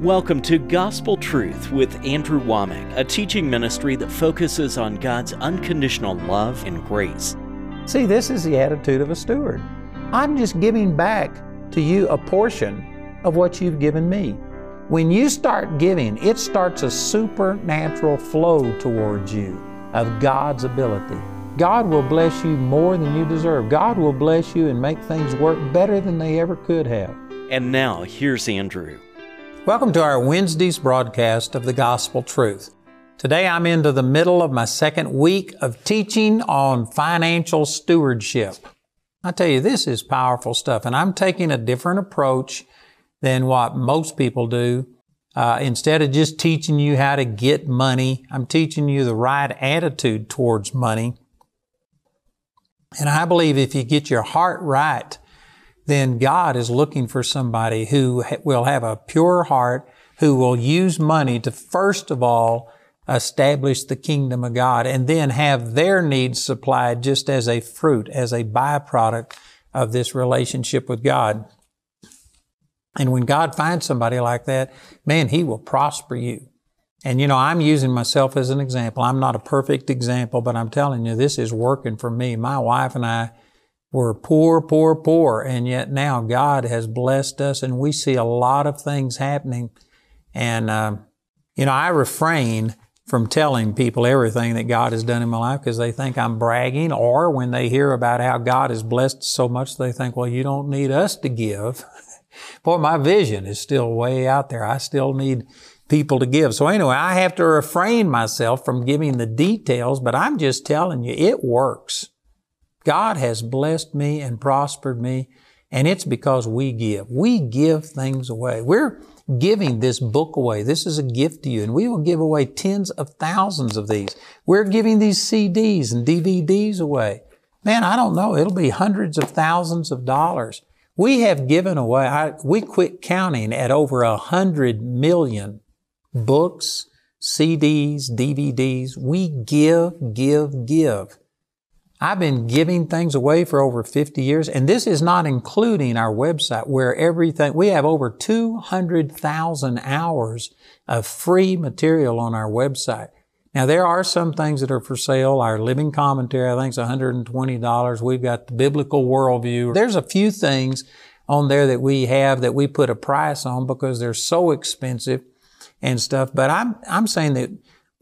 Welcome to Gospel Truth with Andrew Wommack, a teaching ministry that focuses on God's unconditional love and grace. See, this is the attitude of a steward. I'm just giving back to you a portion of what you've given me. When you start giving, it starts a supernatural flow towards you of God's ability. God will bless you more than you deserve. God will bless you and make things work better than they ever could have. And now, here's Andrew. Welcome to our Wednesday's broadcast of the Gospel Truth. Today I'm into the middle of my second week of teaching on financial stewardship. I tell you, this is powerful stuff, and I'm taking a different approach than what most people do. Uh, instead of just teaching you how to get money, I'm teaching you the right attitude towards money. And I believe if you get your heart right, then God is looking for somebody who will have a pure heart, who will use money to first of all establish the kingdom of God and then have their needs supplied just as a fruit, as a byproduct of this relationship with God. And when God finds somebody like that, man, He will prosper you. And you know, I'm using myself as an example. I'm not a perfect example, but I'm telling you, this is working for me. My wife and I, were poor, poor, poor, and yet now God has blessed us, and we see a lot of things happening. And uh, you know, I refrain from telling people everything that God has done in my life because they think I'm bragging, or when they hear about how God has blessed so much, they think, "Well, you don't need us to give." Boy, my vision is still way out there. I still need people to give. So anyway, I have to refrain myself from giving the details, but I'm just telling you, it works. God has blessed me and prospered me, and it's because we give. We give things away. We're giving this book away. This is a gift to you, and we will give away tens of thousands of these. We're giving these CDs and DVDs away. Man, I don't know. It'll be hundreds of thousands of dollars. We have given away, I, we quit counting at over a hundred million books, CDs, DVDs. We give, give, give. I've been giving things away for over 50 years, and this is not including our website where everything, we have over 200,000 hours of free material on our website. Now, there are some things that are for sale. Our living commentary, I think, is $120. We've got the biblical worldview. There's a few things on there that we have that we put a price on because they're so expensive and stuff. But I'm, I'm saying that,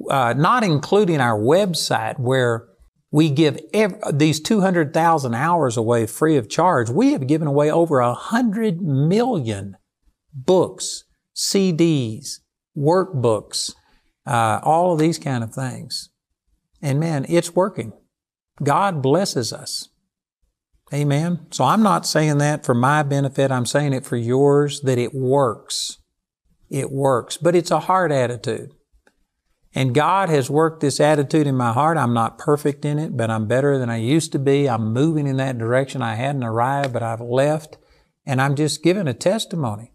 uh, not including our website where we give every, these 200,000 hours away free of charge. We have given away over a hundred million books, CDs, workbooks, uh, all of these kind of things. And man, it's working. God blesses us. Amen. So I'm not saying that for my benefit. I'm saying it for yours that it works. It works, but it's a hard attitude. And God has worked this attitude in my heart. I'm not perfect in it, but I'm better than I used to be. I'm moving in that direction. I hadn't arrived, but I've left. And I'm just giving a testimony.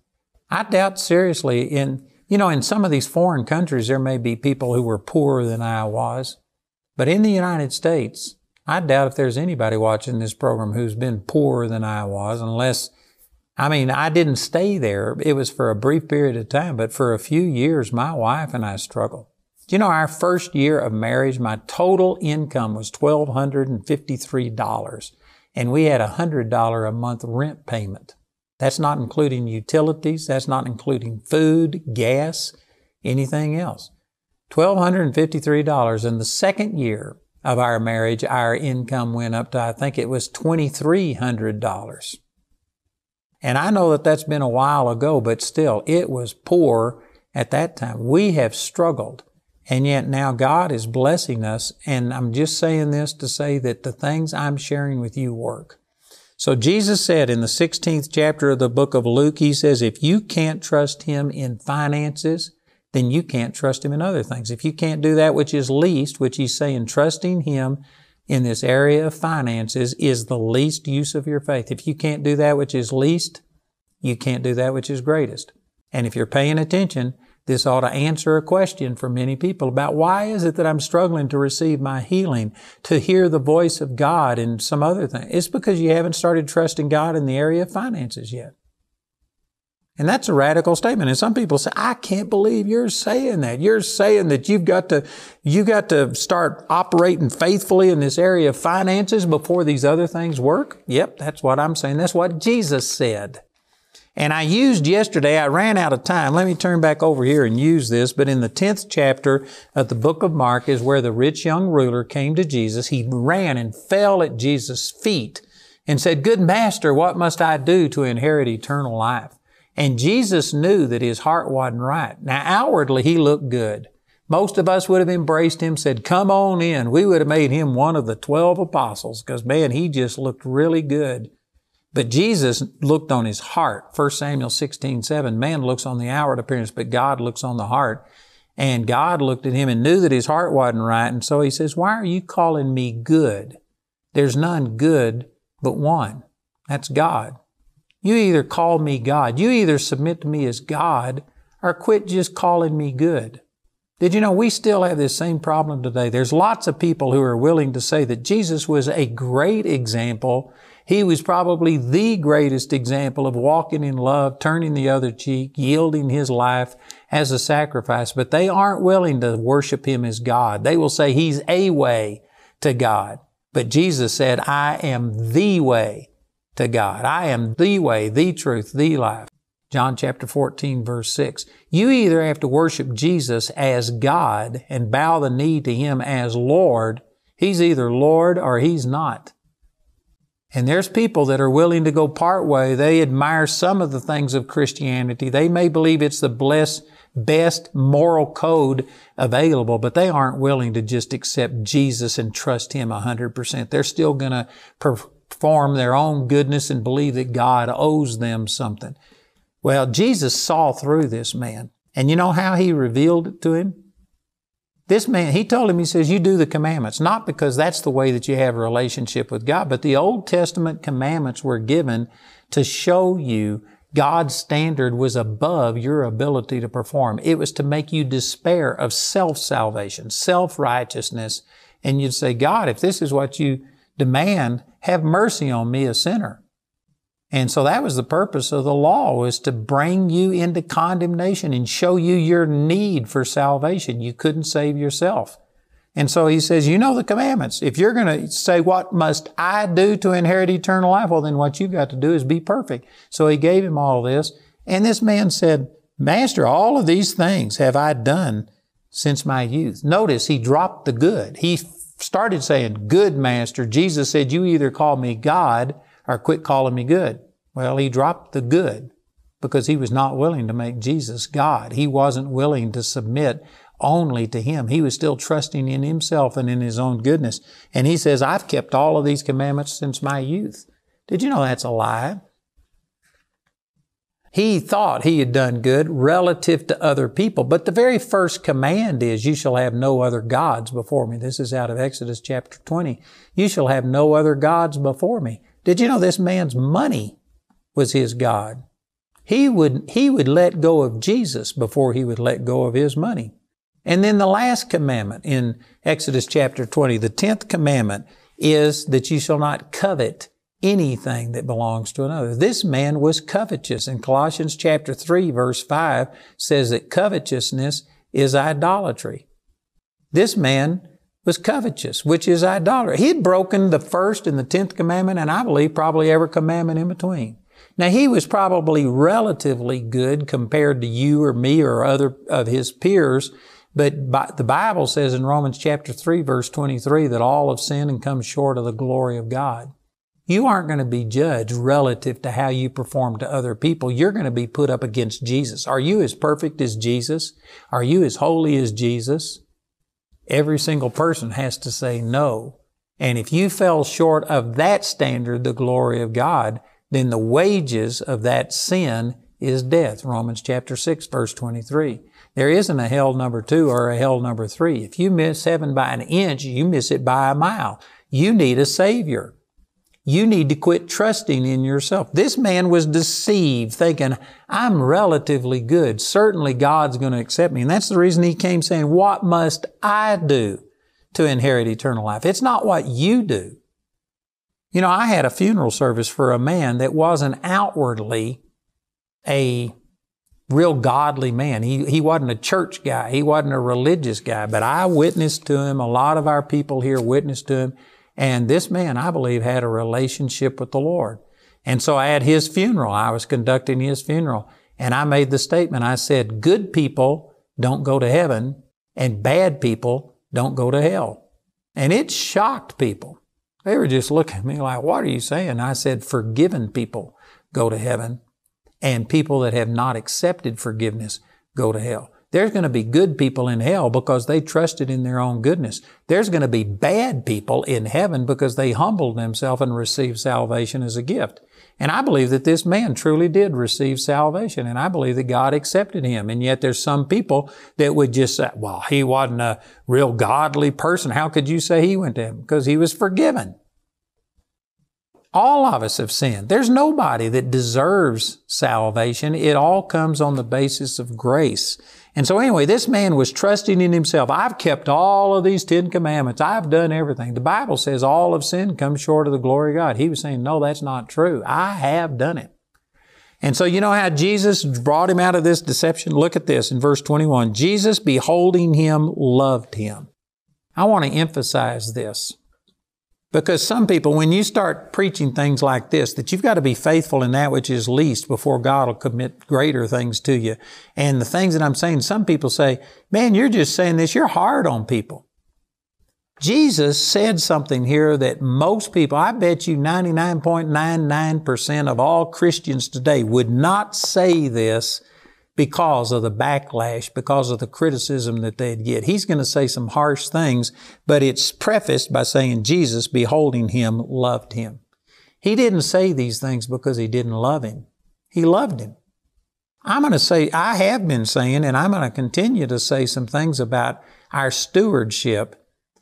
I doubt seriously in, you know, in some of these foreign countries, there may be people who were poorer than I was. But in the United States, I doubt if there's anybody watching this program who's been poorer than I was, unless, I mean, I didn't stay there. It was for a brief period of time, but for a few years, my wife and I struggled. You know our first year of marriage, my total income was $1,253 and we had a $100 a month rent payment. That's not including utilities. That's not including food, gas, anything else. $1,253. In the second year of our marriage, our income went up to, I think it was $2,300. And I know that that's been a while ago, but still, it was poor at that time. We have struggled and yet now God is blessing us. And I'm just saying this to say that the things I'm sharing with you work. So Jesus said in the 16th chapter of the book of Luke, He says, if you can't trust Him in finances, then you can't trust Him in other things. If you can't do that which is least, which He's saying trusting Him in this area of finances is the least use of your faith. If you can't do that which is least, you can't do that which is greatest. And if you're paying attention, this ought to answer a question for many people about why is it that I'm struggling to receive my healing, to hear the voice of God and some other thing. It's because you haven't started trusting God in the area of finances yet. And that's a radical statement. And some people say, I can't believe you're saying that. You're saying that you've got to, you've got to start operating faithfully in this area of finances before these other things work. Yep, that's what I'm saying. That's what Jesus said. And I used yesterday, I ran out of time. Let me turn back over here and use this. But in the 10th chapter of the book of Mark is where the rich young ruler came to Jesus. He ran and fell at Jesus' feet and said, Good master, what must I do to inherit eternal life? And Jesus knew that his heart wasn't right. Now outwardly he looked good. Most of us would have embraced him, said, come on in. We would have made him one of the 12 apostles because man, he just looked really good. But Jesus looked on his heart. 1 Samuel 16, 7. Man looks on the outward appearance, but God looks on the heart. And God looked at him and knew that his heart wasn't right. And so he says, why are you calling me good? There's none good but one. That's God. You either call me God, you either submit to me as God, or quit just calling me good. Did you know we still have this same problem today? There's lots of people who are willing to say that Jesus was a great example. He was probably the greatest example of walking in love, turning the other cheek, yielding his life as a sacrifice, but they aren't willing to worship him as God. They will say he's a way to God. But Jesus said, I am the way to God. I am the way, the truth, the life. John chapter 14 verse 6. You either have to worship Jesus as God and bow the knee to Him as Lord. He's either Lord or He's not. And there's people that are willing to go part way. They admire some of the things of Christianity. They may believe it's the blessed, best moral code available, but they aren't willing to just accept Jesus and trust Him 100%. They're still going to perform their own goodness and believe that God owes them something. Well, Jesus saw through this man. And you know how he revealed it to him? This man, he told him, he says, you do the commandments, not because that's the way that you have a relationship with God, but the Old Testament commandments were given to show you God's standard was above your ability to perform. It was to make you despair of self-salvation, self-righteousness. And you'd say, God, if this is what you demand, have mercy on me, a sinner. And so that was the purpose of the law was to bring you into condemnation and show you your need for salvation. You couldn't save yourself. And so he says, you know the commandments. If you're going to say, what must I do to inherit eternal life? Well, then what you've got to do is be perfect. So he gave him all this. And this man said, Master, all of these things have I done since my youth. Notice he dropped the good. He started saying, Good master. Jesus said, You either call me God or quit calling me good. Well, he dropped the good because he was not willing to make Jesus God. He wasn't willing to submit only to him. He was still trusting in himself and in his own goodness. And he says, I've kept all of these commandments since my youth. Did you know that's a lie? He thought he had done good relative to other people. But the very first command is, you shall have no other gods before me. This is out of Exodus chapter 20. You shall have no other gods before me. Did you know this man's money was his God? He would, he would let go of Jesus before he would let go of his money. And then the last commandment in Exodus chapter 20, the 10th commandment is that you shall not covet anything that belongs to another. This man was covetous. In Colossians chapter 3 verse 5 says that covetousness is idolatry. This man was covetous, which is idolatry. He had broken the first and the tenth commandment, and I believe probably every commandment in between. Now he was probably relatively good compared to you or me or other of his peers, but the Bible says in Romans chapter 3 verse 23 that all have sinned and come short of the glory of God. You aren't going to be judged relative to how you perform to other people. You're going to be put up against Jesus. Are you as perfect as Jesus? Are you as holy as Jesus? Every single person has to say no. And if you fell short of that standard, the glory of God, then the wages of that sin is death. Romans chapter 6 verse 23. There isn't a hell number two or a hell number three. If you miss heaven by an inch, you miss it by a mile. You need a savior. You need to quit trusting in yourself. This man was deceived, thinking, I'm relatively good. Certainly God's going to accept me. And that's the reason he came saying, What must I do to inherit eternal life? It's not what you do. You know, I had a funeral service for a man that wasn't outwardly a real godly man. He, he wasn't a church guy. He wasn't a religious guy, but I witnessed to him. A lot of our people here witnessed to him. And this man, I believe, had a relationship with the Lord. And so at his funeral, I was conducting his funeral and I made the statement. I said, good people don't go to heaven and bad people don't go to hell. And it shocked people. They were just looking at me like, what are you saying? I said, forgiven people go to heaven and people that have not accepted forgiveness go to hell. There's going to be good people in hell because they trusted in their own goodness. There's going to be bad people in heaven because they humbled themselves and received salvation as a gift. And I believe that this man truly did receive salvation, and I believe that God accepted him. And yet there's some people that would just say, well, he wasn't a real godly person. How could you say he went to heaven? Because he was forgiven. All of us have sinned. There's nobody that deserves salvation. It all comes on the basis of grace. And so anyway, this man was trusting in himself. I've kept all of these Ten Commandments. I've done everything. The Bible says all of sin comes short of the glory of God. He was saying, no, that's not true. I have done it. And so you know how Jesus brought him out of this deception? Look at this in verse 21. Jesus beholding him loved him. I want to emphasize this. Because some people, when you start preaching things like this, that you've got to be faithful in that which is least before God will commit greater things to you. And the things that I'm saying, some people say, man, you're just saying this, you're hard on people. Jesus said something here that most people, I bet you 99.99% of all Christians today would not say this because of the backlash, because of the criticism that they'd get. He's going to say some harsh things, but it's prefaced by saying Jesus, beholding him, loved him. He didn't say these things because he didn't love him. He loved him. I'm going to say, I have been saying, and I'm going to continue to say some things about our stewardship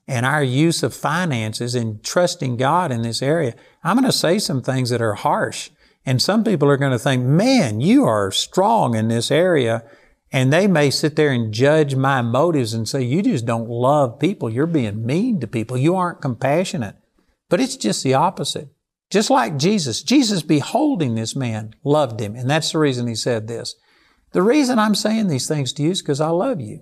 and our use of finances and trusting God in this area. I'm going to say some things that are harsh. And some people are going to think, man, you are strong in this area. And they may sit there and judge my motives and say, you just don't love people. You're being mean to people. You aren't compassionate. But it's just the opposite. Just like Jesus. Jesus, beholding this man, loved him. And that's the reason he said this. The reason I'm saying these things to you is because I love you.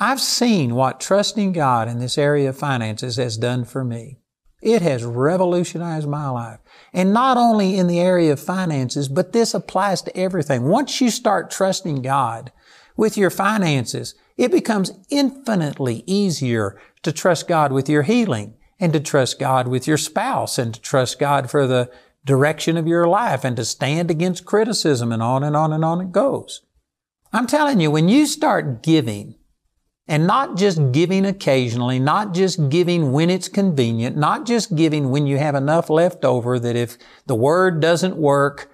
I've seen what trusting God in this area of finances has done for me. It has revolutionized my life. And not only in the area of finances, but this applies to everything. Once you start trusting God with your finances, it becomes infinitely easier to trust God with your healing and to trust God with your spouse and to trust God for the direction of your life and to stand against criticism and on and on and on it goes. I'm telling you, when you start giving, and not just giving occasionally, not just giving when it's convenient, not just giving when you have enough left over that if the word doesn't work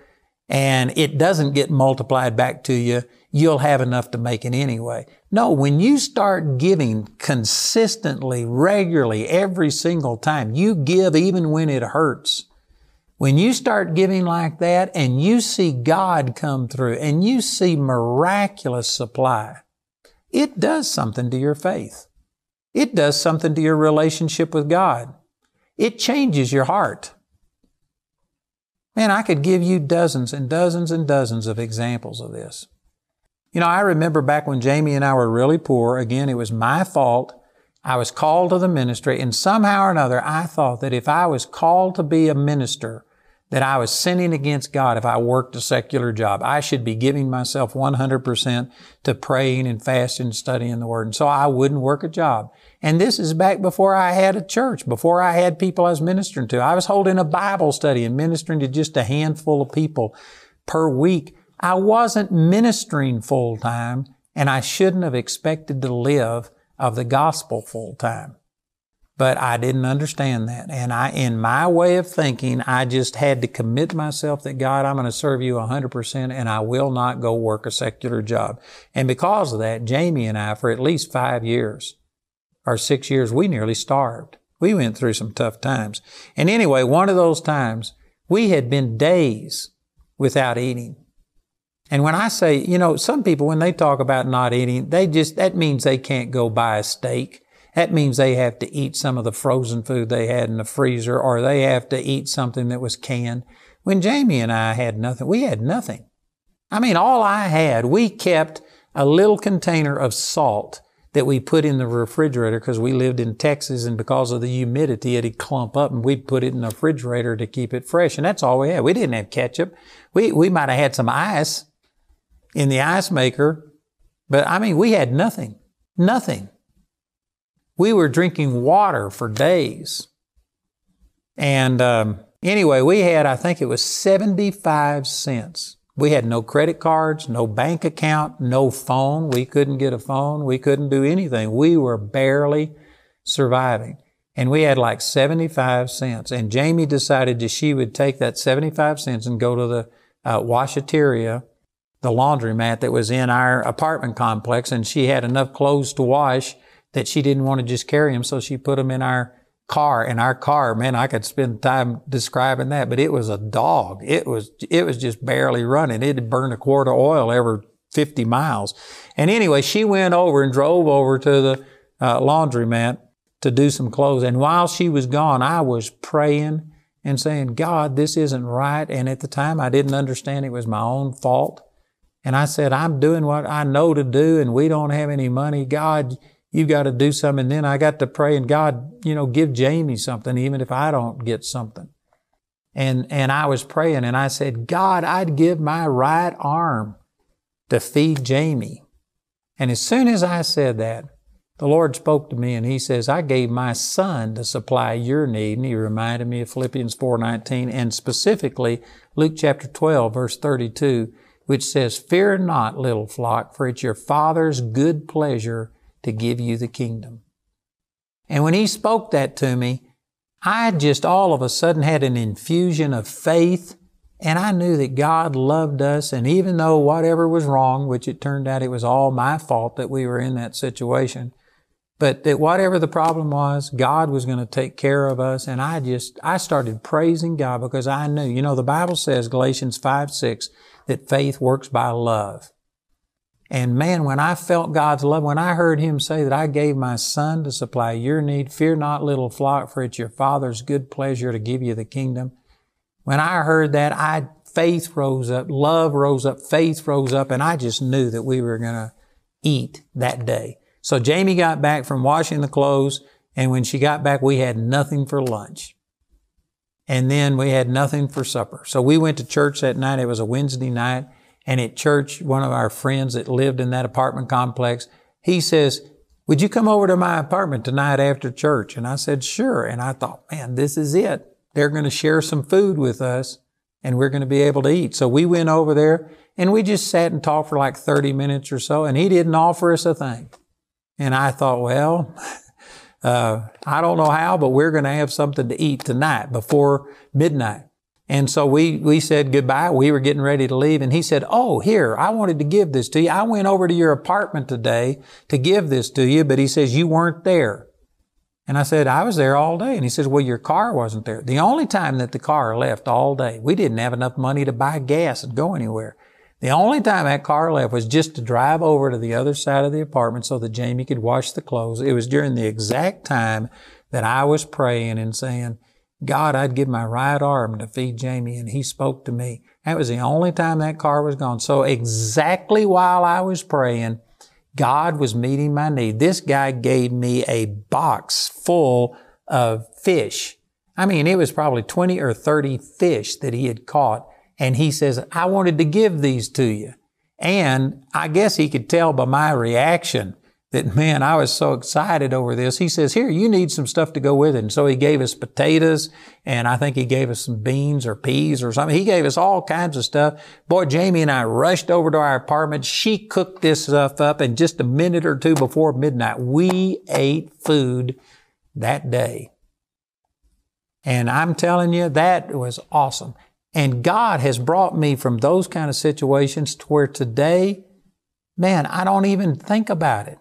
and it doesn't get multiplied back to you, you'll have enough to make it anyway. No, when you start giving consistently, regularly, every single time, you give even when it hurts. When you start giving like that and you see God come through and you see miraculous supply, it does something to your faith. It does something to your relationship with God. It changes your heart. Man, I could give you dozens and dozens and dozens of examples of this. You know, I remember back when Jamie and I were really poor, again, it was my fault. I was called to the ministry, and somehow or another, I thought that if I was called to be a minister, that I was sinning against God if I worked a secular job. I should be giving myself 100% to praying and fasting and studying the Word. And so I wouldn't work a job. And this is back before I had a church, before I had people I was ministering to. I was holding a Bible study and ministering to just a handful of people per week. I wasn't ministering full time and I shouldn't have expected to live of the gospel full time. But I didn't understand that. And I, in my way of thinking, I just had to commit myself that God, I'm going to serve you 100% and I will not go work a secular job. And because of that, Jamie and I, for at least five years or six years, we nearly starved. We went through some tough times. And anyway, one of those times, we had been days without eating. And when I say, you know, some people, when they talk about not eating, they just, that means they can't go buy a steak that means they have to eat some of the frozen food they had in the freezer or they have to eat something that was canned. When Jamie and I had nothing, we had nothing. I mean, all I had, we kept a little container of salt that we put in the refrigerator because we lived in Texas and because of the humidity, it'd clump up and we'd put it in the refrigerator to keep it fresh. And that's all we had. We didn't have ketchup. We, we might have had some ice in the ice maker, but I mean, we had nothing. Nothing. We were drinking water for days. And um, anyway, we had, I think it was 75 cents we had no credit cards, no bank account, no phone. We couldn't get a phone. We couldn't do anything. We were barely surviving. And we had like 75 cents. And Jamie decided that she would take that 75 cents and go to the uh, washateria, the laundromat that was in our apartment complex. And she had enough clothes to wash that she didn't want to just carry them. So she put them in our car in our car, man, I could spend time describing that, but it was a dog. It was, it was just barely running. It burned a quart of oil every 50 miles. And anyway, she went over and drove over to the uh, laundromat to do some clothes. And while she was gone, I was praying and saying, God, this isn't right. And at the time, I didn't understand it was my own fault. And I said, I'm doing what I know to do and we don't have any money. God, You've got to do something. And then I got to pray and God, you know, give Jamie something, even if I don't get something. And, and I was praying and I said, God, I'd give my right arm to feed Jamie. And as soon as I said that, the Lord spoke to me and He says, I gave my son to supply your need. And He reminded me of Philippians 4.19 and specifically Luke chapter 12 verse 32, which says, Fear not, little flock, for it's your Father's good pleasure to give you the kingdom. And when he spoke that to me, I just all of a sudden had an infusion of faith and I knew that God loved us. And even though whatever was wrong, which it turned out it was all my fault that we were in that situation, but that whatever the problem was, God was going to take care of us. And I just, I started praising God because I knew, you know, the Bible says, Galatians 5, 6, that faith works by love. And man, when I felt God's love, when I heard Him say that I gave my Son to supply your need, fear not, little flock, for it's your Father's good pleasure to give you the kingdom. When I heard that, I, faith rose up, love rose up, faith rose up, and I just knew that we were going to eat that day. So Jamie got back from washing the clothes, and when she got back, we had nothing for lunch. And then we had nothing for supper. So we went to church that night. It was a Wednesday night. And at church, one of our friends that lived in that apartment complex, he says, would you come over to my apartment tonight after church? And I said, sure. And I thought, man, this is it. They're going to share some food with us and we're going to be able to eat. So we went over there and we just sat and talked for like 30 minutes or so and he didn't offer us a thing. And I thought, well, uh, I don't know how, but we're going to have something to eat tonight before midnight. And so we, we said goodbye. We were getting ready to leave. And he said, Oh, here, I wanted to give this to you. I went over to your apartment today to give this to you, but he says, You weren't there. And I said, I was there all day. And he says, Well, your car wasn't there. The only time that the car left all day, we didn't have enough money to buy gas and go anywhere. The only time that car left was just to drive over to the other side of the apartment so that Jamie could wash the clothes. It was during the exact time that I was praying and saying, God, I'd give my right arm to feed Jamie, and he spoke to me. That was the only time that car was gone. So exactly while I was praying, God was meeting my need. This guy gave me a box full of fish. I mean, it was probably 20 or 30 fish that he had caught. And he says, I wanted to give these to you. And I guess he could tell by my reaction that, man, I was so excited over this. He says, here, you need some stuff to go with it. And so he gave us potatoes and I think he gave us some beans or peas or something. He gave us all kinds of stuff. Boy, Jamie and I rushed over to our apartment. She cooked this stuff up and just a minute or two before midnight. We ate food that day. And I'm telling you, that was awesome. And God has brought me from those kind of situations to where today, man, I don't even think about it.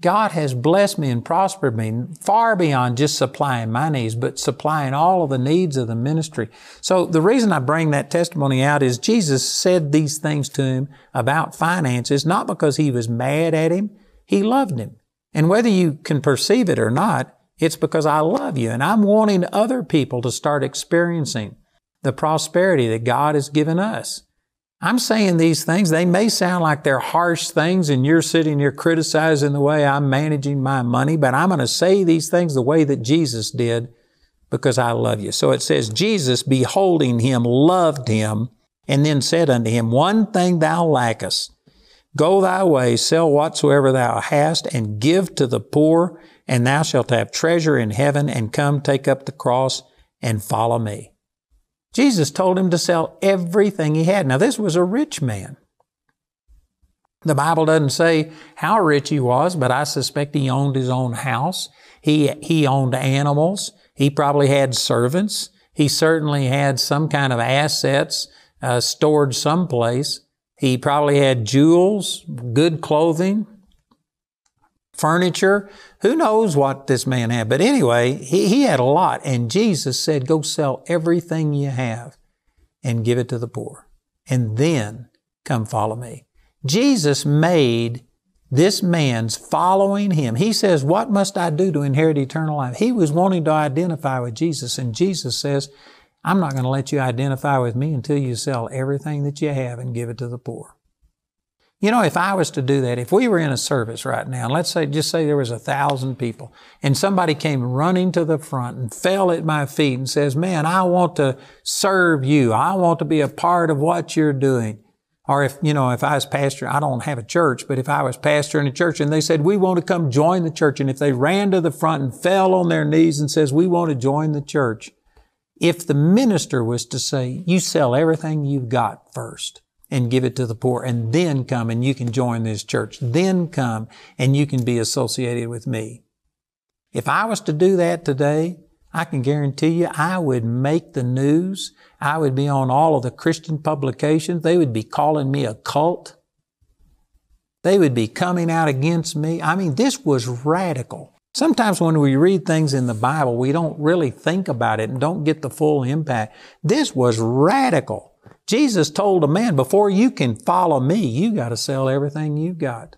God has blessed me and prospered me far beyond just supplying my needs, but supplying all of the needs of the ministry. So the reason I bring that testimony out is Jesus said these things to him about finances, not because he was mad at him. He loved him. And whether you can perceive it or not, it's because I love you and I'm wanting other people to start experiencing the prosperity that God has given us. I'm saying these things, they may sound like they're harsh things and you're sitting here criticizing the way I'm managing my money, but I'm going to say these things the way that Jesus did because I love you. So it says, Jesus, beholding him, loved him, and then said unto him, One thing thou lackest. Go thy way, sell whatsoever thou hast, and give to the poor, and thou shalt have treasure in heaven, and come take up the cross and follow me. Jesus told him to sell everything he had. Now, this was a rich man. The Bible doesn't say how rich he was, but I suspect he owned his own house. He, he owned animals. He probably had servants. He certainly had some kind of assets uh, stored someplace. He probably had jewels, good clothing, furniture. Who knows what this man had? But anyway, he, he had a lot. And Jesus said, Go sell everything you have and give it to the poor. And then come follow me. Jesus made this man's following him. He says, What must I do to inherit eternal life? He was wanting to identify with Jesus, and Jesus says, I'm not going to let you identify with me until you sell everything that you have and give it to the poor. You know, if I was to do that, if we were in a service right now, and let's say, just say there was a thousand people, and somebody came running to the front and fell at my feet and says, man, I want to serve you. I want to be a part of what you're doing. Or if, you know, if I was pastor, I don't have a church, but if I was pastor in a church and they said, we want to come join the church. And if they ran to the front and fell on their knees and says, we want to join the church. If the minister was to say, you sell everything you've got first and give it to the poor and then come and you can join this church. Then come and you can be associated with me. If I was to do that today, I can guarantee you I would make the news. I would be on all of the Christian publications. They would be calling me a cult. They would be coming out against me. I mean, this was radical. Sometimes when we read things in the Bible, we don't really think about it and don't get the full impact. This was radical. Jesus told a man, before you can follow me, you got to sell everything you've got.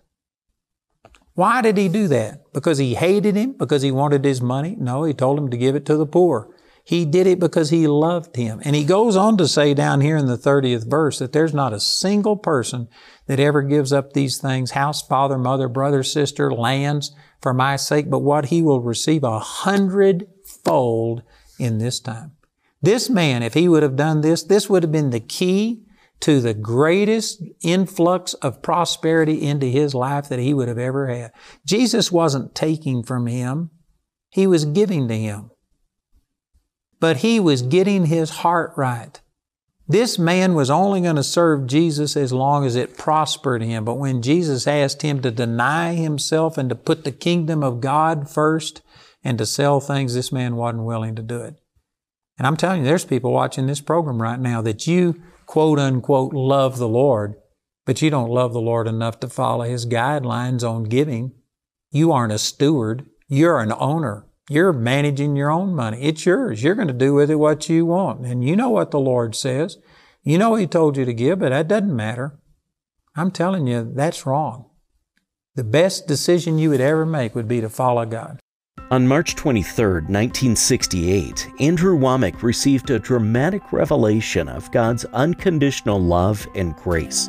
Why did he do that? Because he hated him? Because he wanted his money? No, he told him to give it to the poor. He did it because he loved him. And he goes on to say down here in the 30th verse that there's not a single person that ever gives up these things, house, father, mother, brother, sister, lands, for my sake, but what he will receive a hundredfold in this time. This man, if he would have done this, this would have been the key to the greatest influx of prosperity into his life that he would have ever had. Jesus wasn't taking from him. He was giving to him. But he was getting his heart right. This man was only going to serve Jesus as long as it prospered him. But when Jesus asked him to deny himself and to put the kingdom of God first and to sell things, this man wasn't willing to do it. And I'm telling you, there's people watching this program right now that you quote unquote love the Lord, but you don't love the Lord enough to follow His guidelines on giving. You aren't a steward. You're an owner. You're managing your own money. It's yours. You're going to do with it what you want. And you know what the Lord says. You know He told you to give, but that doesn't matter. I'm telling you, that's wrong. The best decision you would ever make would be to follow God. On March 23, 1968, Andrew Wommack received a dramatic revelation of God's unconditional love and grace.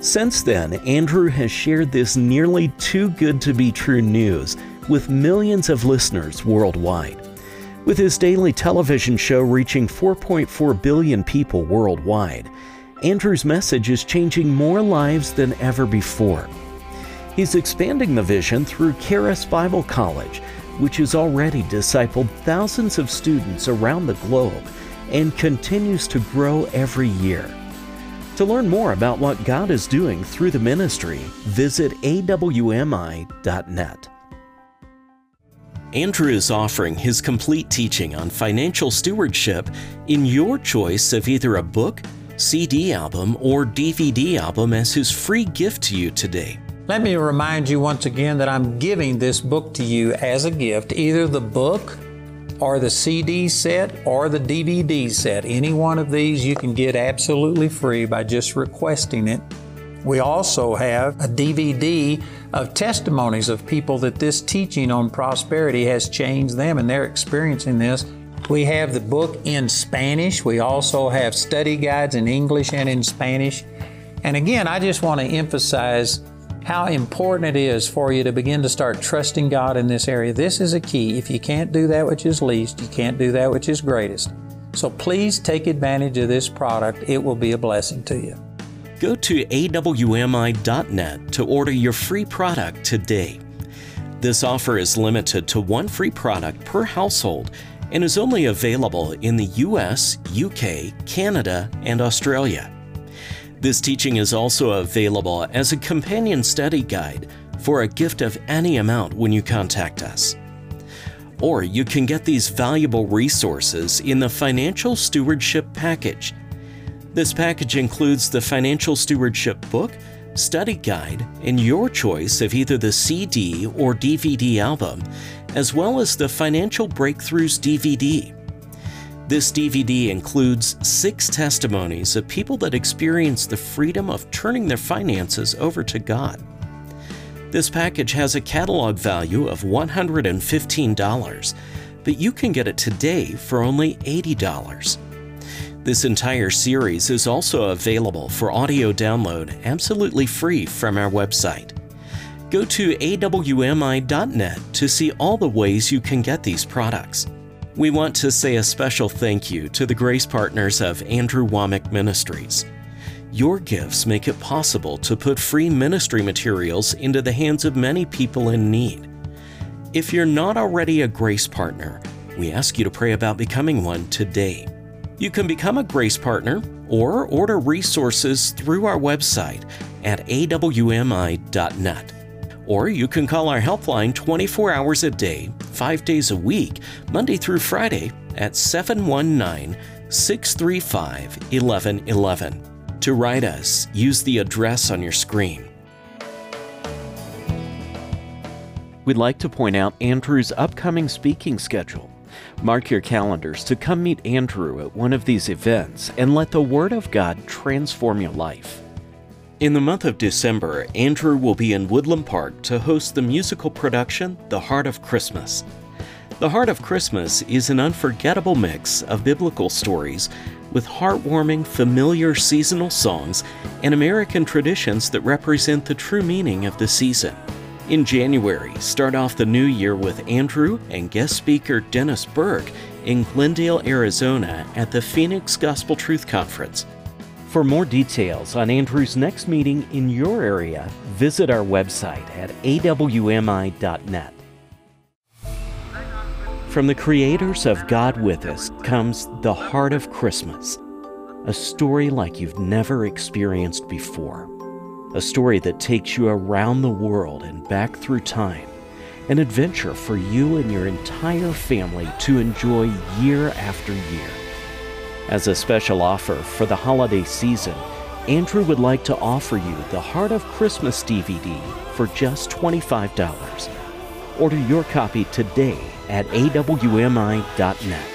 Since then, Andrew has shared this nearly too good to be true news with millions of listeners worldwide. With his daily television show reaching 4.4 billion people worldwide, Andrew's message is changing more lives than ever before. He's expanding the vision through Charis Bible College which has already discipled thousands of students around the globe and continues to grow every year. To learn more about what God is doing through the ministry, visit awmi.net. Andrew is offering his complete teaching on financial stewardship in your choice of either a book, CD album, or DVD album as his free gift to you today. Let me remind you once again that I'm giving this book to you as a gift, either the book or the CD set or the DVD set. Any one of these you can get absolutely free by just requesting it. We also have a DVD of testimonies of people that this teaching on prosperity has changed them and they're experiencing this We have the book in Spanish. We also have study guides in English and in Spanish. And again, I just want to emphasize how important it is for you to begin to start trusting God in this area. This is a key. If you can't do that which is least, you can't do that which is greatest. So please take advantage of this product. It will be a blessing to you. Go to awmi.net to order your free product today. This offer is limited to one free product per household and is only available in the US, UK, Canada, and Australia. This teaching is also available as a companion study guide for a gift of any amount when you contact us. Or you can get these valuable resources in the Financial Stewardship Package. This package includes the Financial Stewardship book, study guide, and your choice of either the CD or DVD album, as well as the Financial Breakthroughs DVD. This DVD includes six testimonies of people that experienced the freedom of turning their finances over to God. This package has a catalog value of $115, but you can get it today for only $80. This entire series is also available for audio download absolutely free from our website. Go to awmi.net to see all the ways you can get these products. We want to say a special thank you to the grace partners of Andrew Wommack Ministries. Your gifts make it possible to put free ministry materials into the hands of many people in need. If you're not already a grace partner, we ask you to pray about becoming one today. You can become a grace partner or order resources through our website at awmi.net. Or you can call our helpline 24 hours a day, 5 days a week, Monday through Friday at 719 635 1111. To write us, use the address on your screen. We'd like to point out Andrew's upcoming speaking schedule. Mark your calendars to come meet Andrew at one of these events and let the Word of God transform your life. In the month of December, Andrew will be in Woodland Park to host the musical production The Heart of Christmas. The Heart of Christmas is an unforgettable mix of biblical stories with heartwarming, familiar seasonal songs and American traditions that represent the true meaning of the season. In January, start off the new year with Andrew and guest speaker Dennis Burke in Glendale, Arizona at the Phoenix Gospel Truth Conference. For more details on Andrew's next meeting in your area, visit our website at awmi.net. From the creators of God with Us comes The Heart of Christmas, a story like you've never experienced before. A story that takes you around the world and back through time. An adventure for you and your entire family to enjoy year after year. As a special offer for the holiday season, Andrew would like to offer you the Heart of Christmas DVD for just $25. Order your copy today at awmi.net.